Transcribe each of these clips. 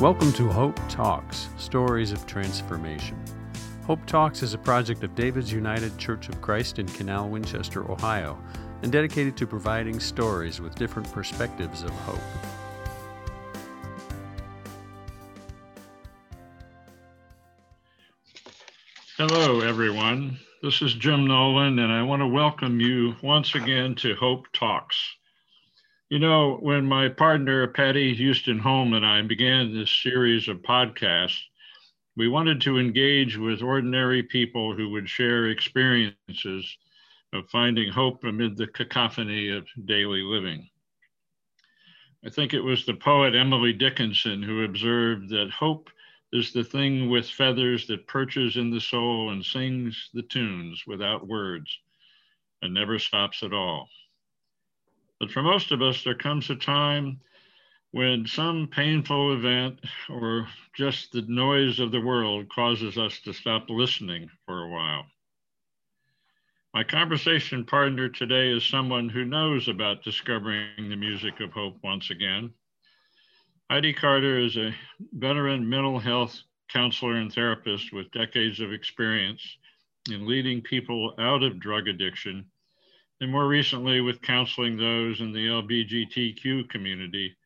Welcome to Hope Talks Stories of Transformation. Hope Talks is a project of David's United Church of Christ in Canal, Winchester, Ohio, and dedicated to providing stories with different perspectives of hope. Hello, everyone. This is Jim Nolan, and I want to welcome you once again to Hope Talks. You know, when my partner Patty Houston Holm and I began this series of podcasts, we wanted to engage with ordinary people who would share experiences of finding hope amid the cacophony of daily living. I think it was the poet Emily Dickinson who observed that hope is the thing with feathers that perches in the soul and sings the tunes without words and never stops at all. But for most of us, there comes a time when some painful event or just the noise of the world causes us to stop listening for a while. My conversation partner today is someone who knows about discovering the music of hope once again. Heidi Carter is a veteran mental health counselor and therapist with decades of experience in leading people out of drug addiction and more recently with counseling those in the LGBTQ community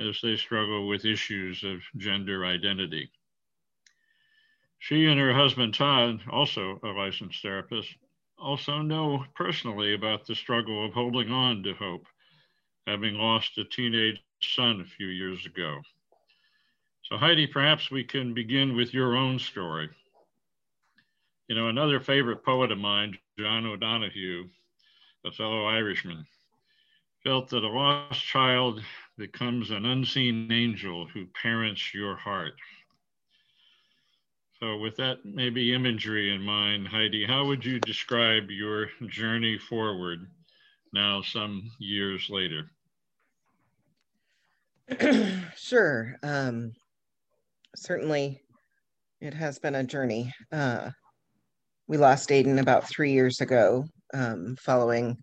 as they struggle with issues of gender identity. She and her husband Todd, also a licensed therapist, also know personally about the struggle of holding on to hope, having lost a teenage son a few years ago. So, Heidi, perhaps we can begin with your own story. You know, another favorite poet of mine, John O'Donohue, a fellow Irishman, felt that a lost child becomes an unseen angel who parents your heart. So, with that maybe imagery in mind, Heidi, how would you describe your journey forward now, some years later? sure. Um, certainly, it has been a journey. Uh, we lost Aiden about three years ago, um, following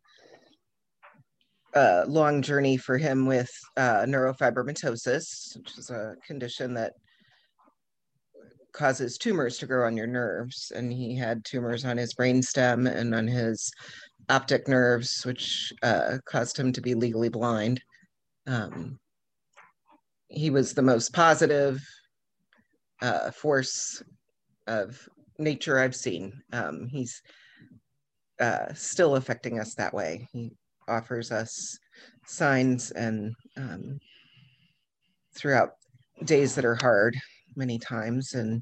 a long journey for him with uh, neurofibromatosis, which is a condition that causes tumors to grow on your nerves. And he had tumors on his brainstem and on his optic nerves, which uh, caused him to be legally blind. Um, he was the most positive uh, force of nature I've seen. Um, he's uh, still affecting us that way. He offers us signs and um, throughout days that are hard many times and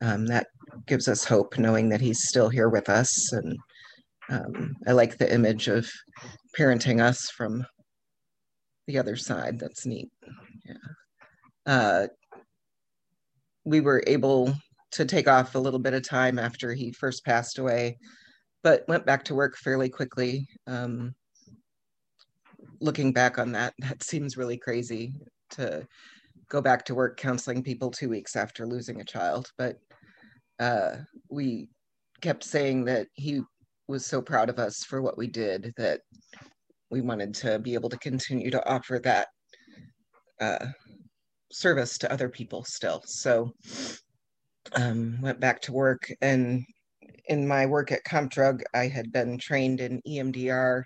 um, that gives us hope knowing that he's still here with us. And um, i like the image of parenting us from the other side. That's neat. Yeah. Uh, we were able to take off a little bit of time after he first passed away but went back to work fairly quickly. Um, looking back on that, that seems really crazy to go back to work counseling people two weeks after losing a child. But uh, we kept saying that he was so proud of us for what we did that we wanted to be able to continue to offer that uh, service to other people still. So um, went back to work and in my work at CompDrug, I had been trained in EMDR,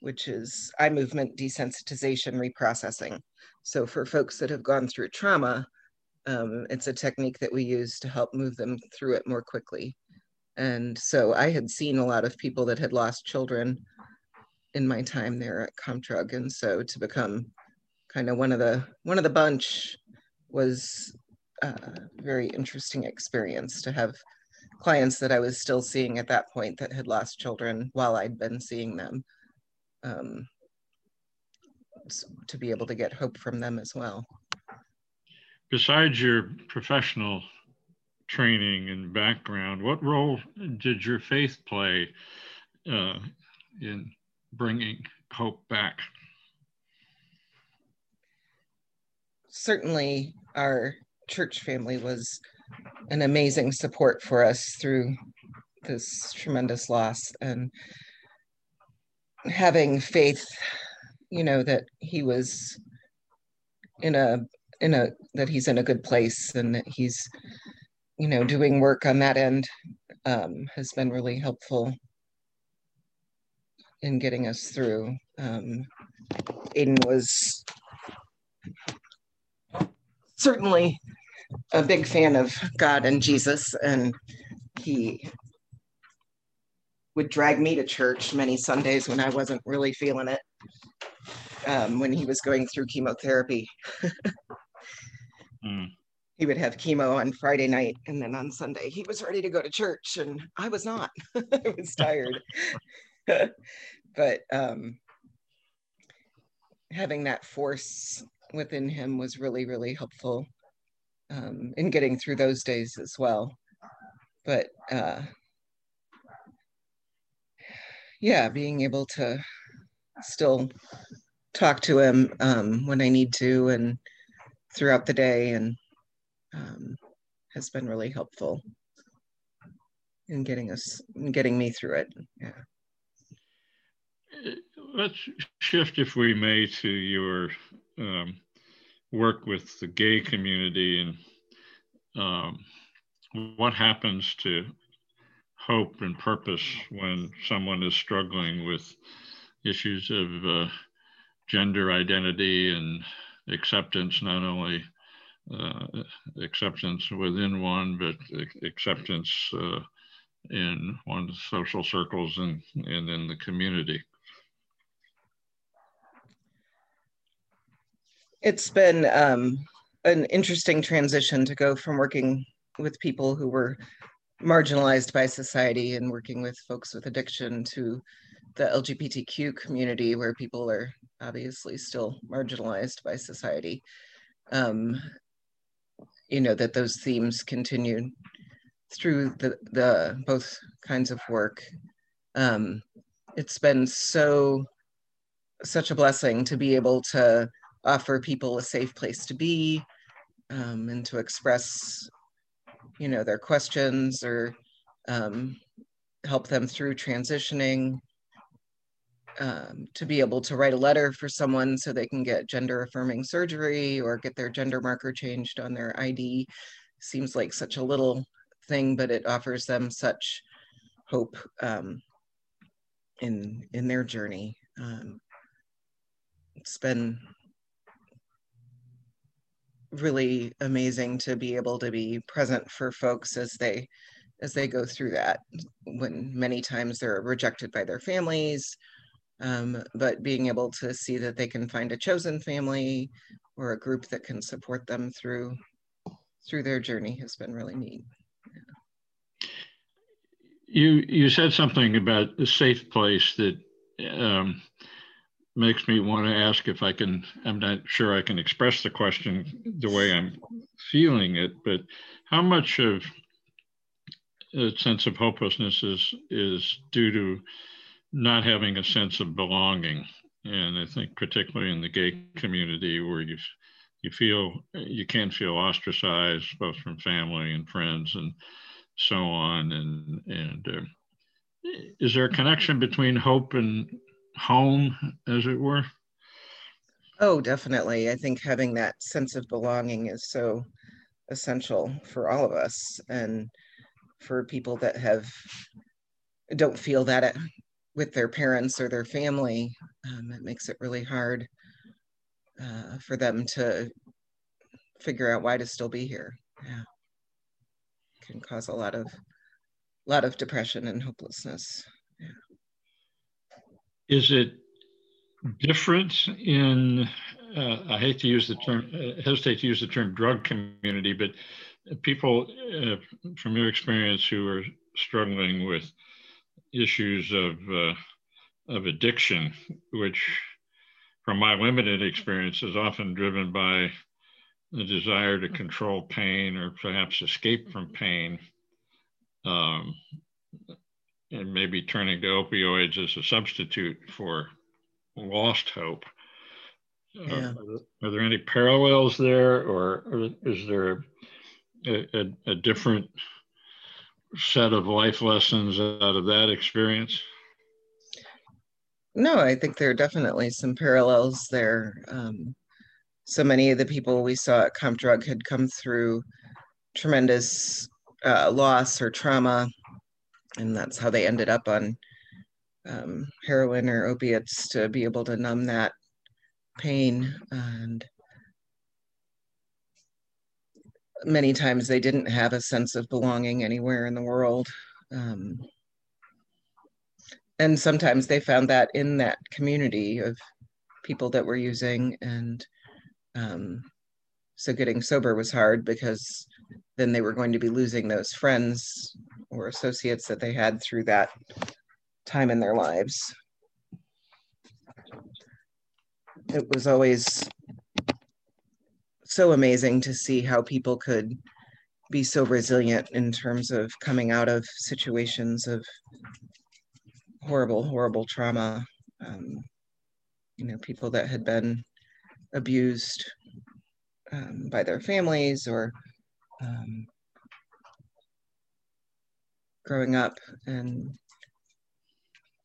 which is eye movement desensitization reprocessing. So for folks that have gone through trauma, um, it's a technique that we use to help move them through it more quickly. And so I had seen a lot of people that had lost children in my time there at CompDrug, and so to become kind of one of the one of the bunch was a very interesting experience to have clients that I was still seeing at that point that had lost children while I'd been seeing them um, to be able to get hope from them as well. Besides your professional training and background, what role did your faith play uh, in bringing hope back? Certainly, our church family was an amazing support for us through this tremendous loss and having faith you know that he was in a in a that he's in a good place and that he's you know doing work on that end um, has been really helpful in getting us through. Um, Aiden was certainly a big fan of God and Jesus, and he would drag me to church many Sundays when I wasn't really feeling it, um, when he was going through chemotherapy. mm. He would have chemo on Friday night, and then on Sunday he was ready to go to church, and I was not. I was tired. but um, having that force within him was really, really helpful um, in getting through those days as well. But uh, yeah, being able to still talk to him um, when I need to and throughout the day and um, has been really helpful in getting us in getting me through it. Yeah. Let's shift, if we may, to your um, work with the gay community and um, what happens to hope and purpose when someone is struggling with issues of uh, gender identity and acceptance, not only uh, acceptance within one, but acceptance uh, in one's social circles and, and in the community. It's been um, an interesting transition to go from working with people who were marginalized by society and working with folks with addiction to the LGBTQ community where people are obviously still marginalized by society. Um, you know, that those themes continue through the, the both kinds of work. Um, it's been so, such a blessing to be able to offer people a safe place to be um, and to express, you know, their questions or um, help them through transitioning. Um, to be able to write a letter for someone so they can get gender affirming surgery or get their gender marker changed on their ID seems like such a little thing, but it offers them such hope um, in in their journey. Um, it's been really amazing to be able to be present for folks as they as they go through that when many times they're rejected by their families um, but being able to see that they can find a chosen family or a group that can support them through through their journey has been really neat. You you said something about a safe place that um, makes me want to ask if I can, I'm not sure I can express the question the way I'm feeling it, but how much of a sense of hopelessness is, is due to not having a sense of belonging? And I think particularly in the gay community where you you feel you can feel ostracized both from family and friends and so on and and uh, is there a connection between hope and home, as it were? Oh, definitely. I think having that sense of belonging is so essential for all of us and for people that have don't feel that it, with their parents or their family um, it makes it really hard uh, for them to figure out why to still be here yeah can cause a lot of a lot of depression and hopelessness is it different in, uh, I hate to use the term, uh, hesitate to use the term drug community, but people uh, from your experience who are struggling with issues of, uh, of addiction, which from my limited experience is often driven by the desire to control pain or perhaps escape from pain. Um, and maybe turning to opioids as a substitute for lost hope. Uh, yeah. Are, are, there any parallels there, or, or is there a, a, a, different set of life lessons out of that experience? No, I think there are definitely some parallels there. Um, so many of the people we saw at CompDrug had come through tremendous uh, loss or trauma, and that's how they ended up on um, heroin or opiates to be able to numb that pain. And many times they didn't have a sense of belonging anywhere in the world. Um, and sometimes they found that in that community of people that were using and um, so getting sober was hard because then they were going to be losing those friends or associates that they had through that time in their lives. It was always so amazing to see how people could be so resilient in terms of coming out of situations of horrible, horrible trauma. Um, you know, people that had been abused um, by their families or um, growing up and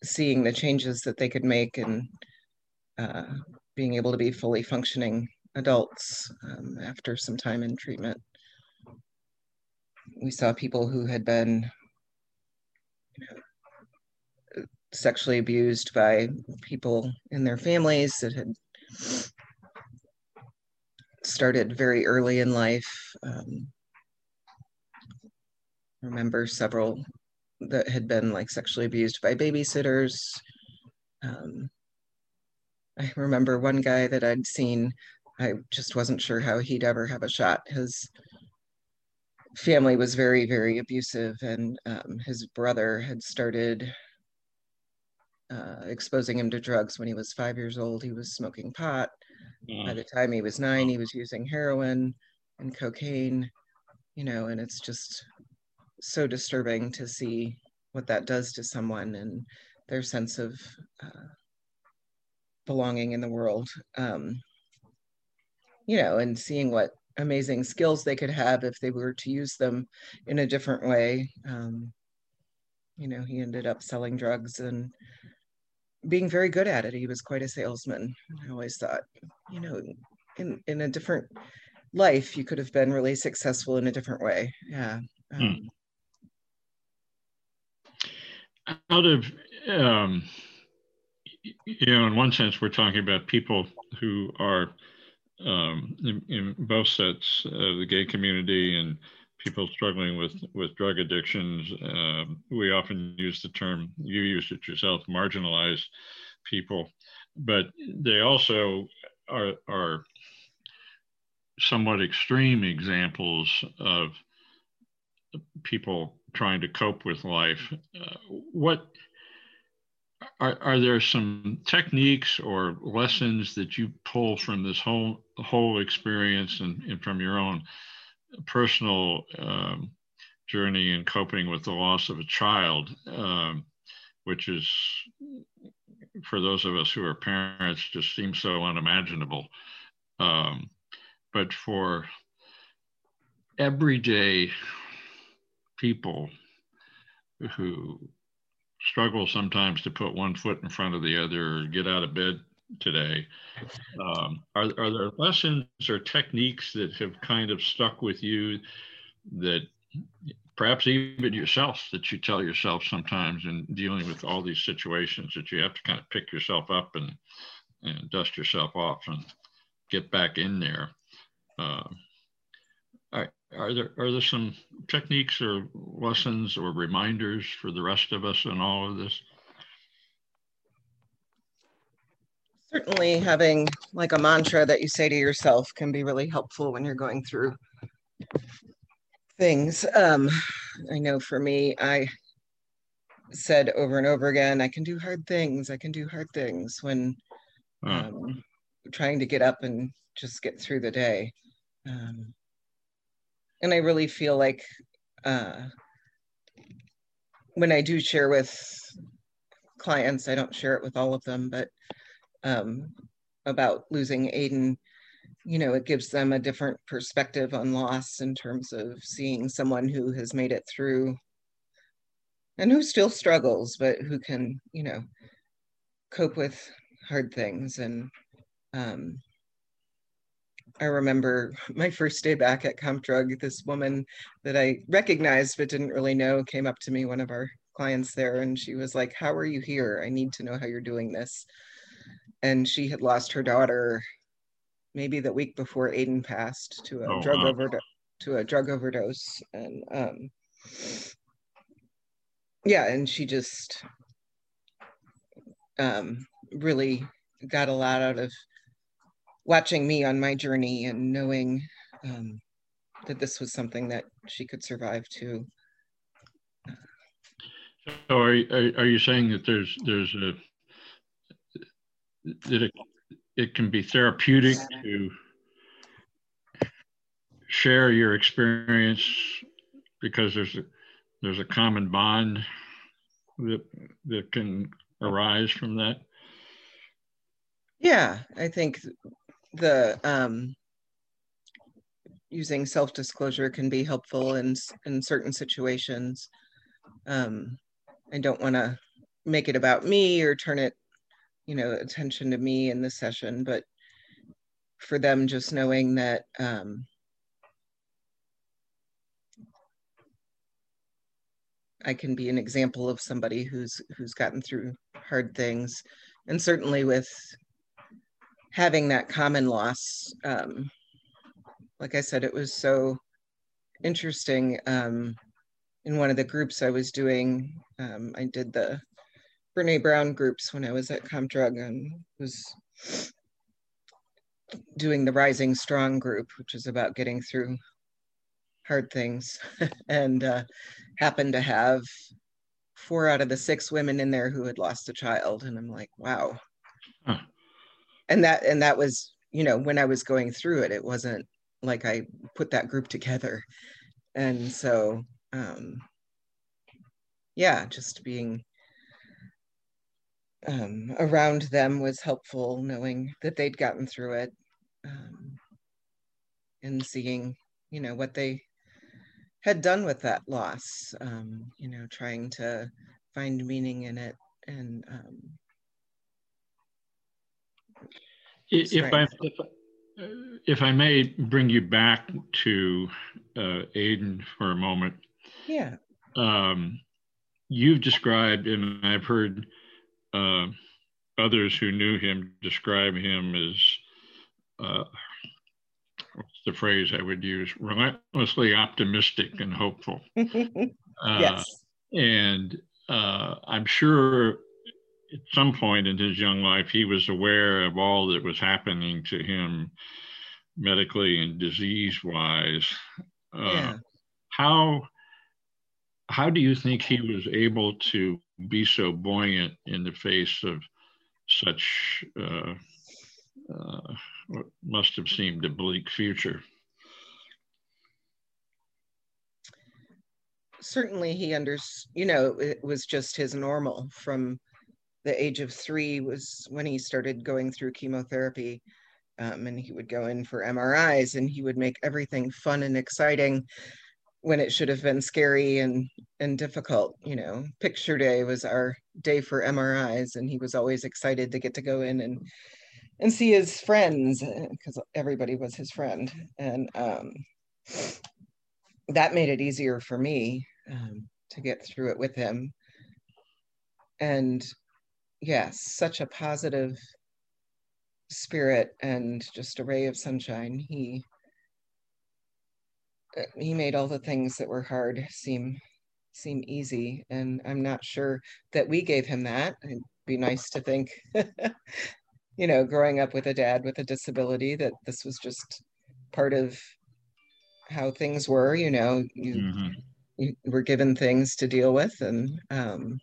seeing the changes that they could make and uh, being able to be fully functioning adults um, after some time in treatment. We saw people who had been sexually abused by people in their families that had started very early in life. Um, remember several that had been like sexually abused by babysitters. Um, I remember one guy that I'd seen, I just wasn't sure how he'd ever have a shot. His family was very, very abusive, and um, his brother had started uh, exposing him to drugs when he was five years old. He was smoking pot. By the time he was nine, he was using heroin and cocaine, you know, and it's just so disturbing to see what that does to someone and their sense of uh, belonging in the world. Um, you know, and seeing what amazing skills they could have if they were to use them in a different way. Um, you know, he ended up selling drugs and being very good at it. He was quite a salesman. I always thought, you know, in in a different life, you could have been really successful in a different way. Yeah. Um, hmm. Out of, um, you know, in one sense, we're talking about people who are um, in, in both sets of the gay community and people struggling with with drug addictions. Uh, we often use the term you used it yourself, marginalized people, but they also are are somewhat extreme examples of people trying to cope with life. Uh, what are, are there some techniques or lessons that you pull from this whole whole experience and, and from your own personal um, journey in coping with the loss of a child, um, which is, for those of us who are parents, just seems so unimaginable. Um, but for everyday people who struggle sometimes to put one foot in front of the other or get out of bed today. Um, are, are there lessons or techniques that have kind of stuck with you that perhaps even yourself that you tell yourself sometimes in dealing with all these situations that you have to kind of pick yourself up and, and dust yourself off and get back in there? Uh, are, there are there some techniques or lessons or reminders for the rest of us in all of this? certainly having like a mantra that you say to yourself can be really helpful when you're going through things. Um, I know for me, I said over and over again, I can do hard things. I can do hard things when um, trying to get up and just get through the day. Um, and I really feel like uh, when I do share with clients, I don't share it with all of them, but um, about losing Aiden, you know, it gives them a different perspective on loss in terms of seeing someone who has made it through and who still struggles, but who can, you know, cope with hard things. And um, I remember my first day back at CompDrug, this woman that I recognized but didn't really know came up to me, one of our clients there, and she was like, How are you here? I need to know how you're doing this. And she had lost her daughter maybe the week before Aiden passed to a oh, drug wow. overdose to a drug overdose. And um yeah, and she just um really got a lot out of watching me on my journey and knowing um, that this was something that she could survive too. So are, are, are you saying that there's there's a that it, it can be therapeutic to share your experience because there's a there's a common bond that that can arise from that? Yeah, I think the um, using self-disclosure can be helpful in in certain situations. Um, I don't want to make it about me or turn it, you know, attention to me in the session, but for them just knowing that um, I can be an example of somebody who's who's gotten through hard things, and certainly with having that common loss. Um, like I said, it was so interesting. Um, in one of the groups I was doing, um, I did the Brene Brown groups when I was at CompDrug and was doing the Rising Strong group, which is about getting through hard things, and uh, happened to have four out of the six women in there who had lost a child. And I'm like, wow, huh and that and that was you know when i was going through it it wasn't like i put that group together. And so um yeah just being um, around them was helpful knowing that they'd gotten through it um, and seeing you know what they had done with that loss um, you know trying to find meaning in it and um, if I, if, if I may bring you back to uh, Aiden for a moment. Yeah. Um, you've described, and I've heard uh, others who knew him describe him as uh, what's the phrase I would use? Relentlessly optimistic and hopeful. Uh, yes. And uh, I'm sure at some point in his young life, he was aware of all that was happening to him medically and disease wise. Uh, yeah. How how do you think he was able to be so buoyant in the face of such uh, uh, what must have seemed a bleak future? Certainly, he understood. You know, it was just his normal from the age of three was when he started going through chemotherapy. Um, and he would go in for MRIs and he would make everything fun and exciting when it should have been scary and and difficult you know picture day was our day for mris and he was always excited to get to go in and and see his friends because everybody was his friend and um, that made it easier for me um, to get through it with him and yes, such a positive spirit and just a ray of sunshine. He uh, he made all the things that were hard seem seem easy and i'm not sure that we gave him that it'd be nice to think you know growing up with a dad with a disability that this was just part of how things were you know you, mm-hmm. you were given things to deal with and um,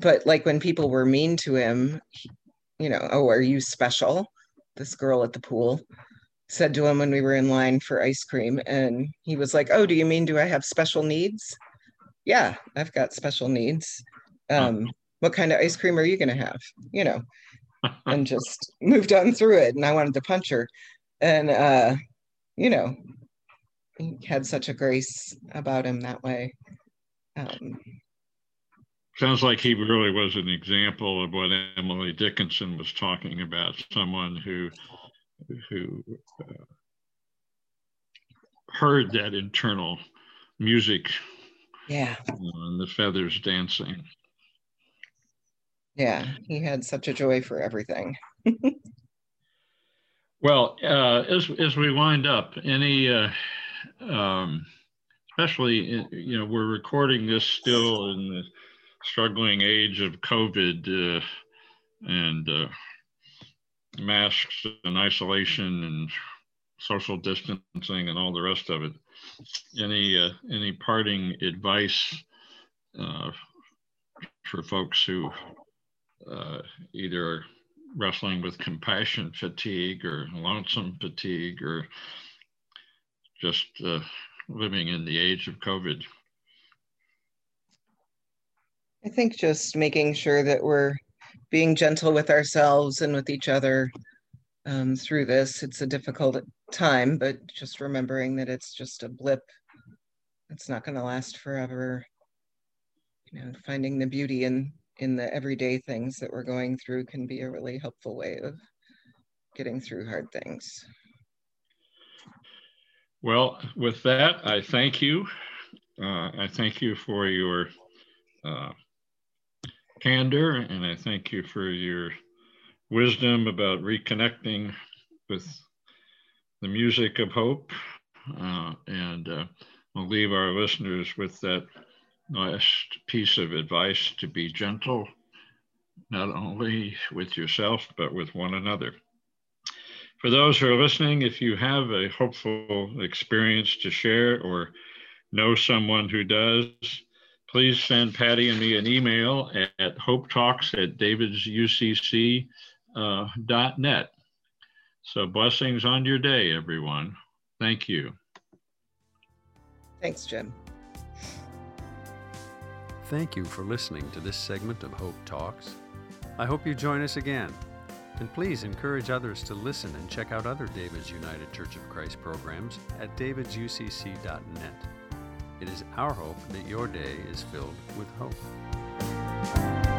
but like when people were mean to him, you know, oh, are you special? This girl at the pool said to him when we were in line for ice cream. And he was like, oh, do you mean, do I have special needs? Yeah, I've got special needs. Um, what kind of ice cream are you going to have? You know, and just moved on through it. And I wanted to punch her. And, uh, you know, he had such a grace about him that way. Um, Sounds like he really was an example of what Emily Dickinson was talking about someone who who uh, heard that internal music yeah. and the feathers dancing. Yeah he had such a joy for everything. Well uh, as, as we wind up any uh, um, especially uh, you know we're recording this still in the struggling age of covid uh, and uh, masks and isolation and social distancing and all the rest of it. Any uh, any parting advice uh, for folks who uh, either are wrestling with compassion fatigue or lonesome fatigue or just uh, living in the age of COVID? I think just making sure that we're being gentle with ourselves and with each other um, through this. It's a difficult time, but just remembering that it's just a blip. It's not going to last forever. You know, finding the beauty in in the everyday things that we're going through can be a really helpful way of getting through hard things. Well, with that, I thank you. Uh, I thank you for your uh, candor, and I thank you for your wisdom about reconnecting with the music of hope. Uh, and uh, I'll leave our listeners with that last piece of advice to be gentle, not only with yourself, but with one another. For those who are listening, if you have a hopeful experience to share or know someone who does, please send Patty and me an email at hopetalks at davidsucc.net. Uh, so blessings on your day, everyone. Thank you. Thanks, Jim. Thank you for listening to this segment of Hope Talks. I hope you join us again. And please encourage others to listen and check out other David's United Church of Christ programs at davidsucc.net. It is our hope that your day is filled with hope.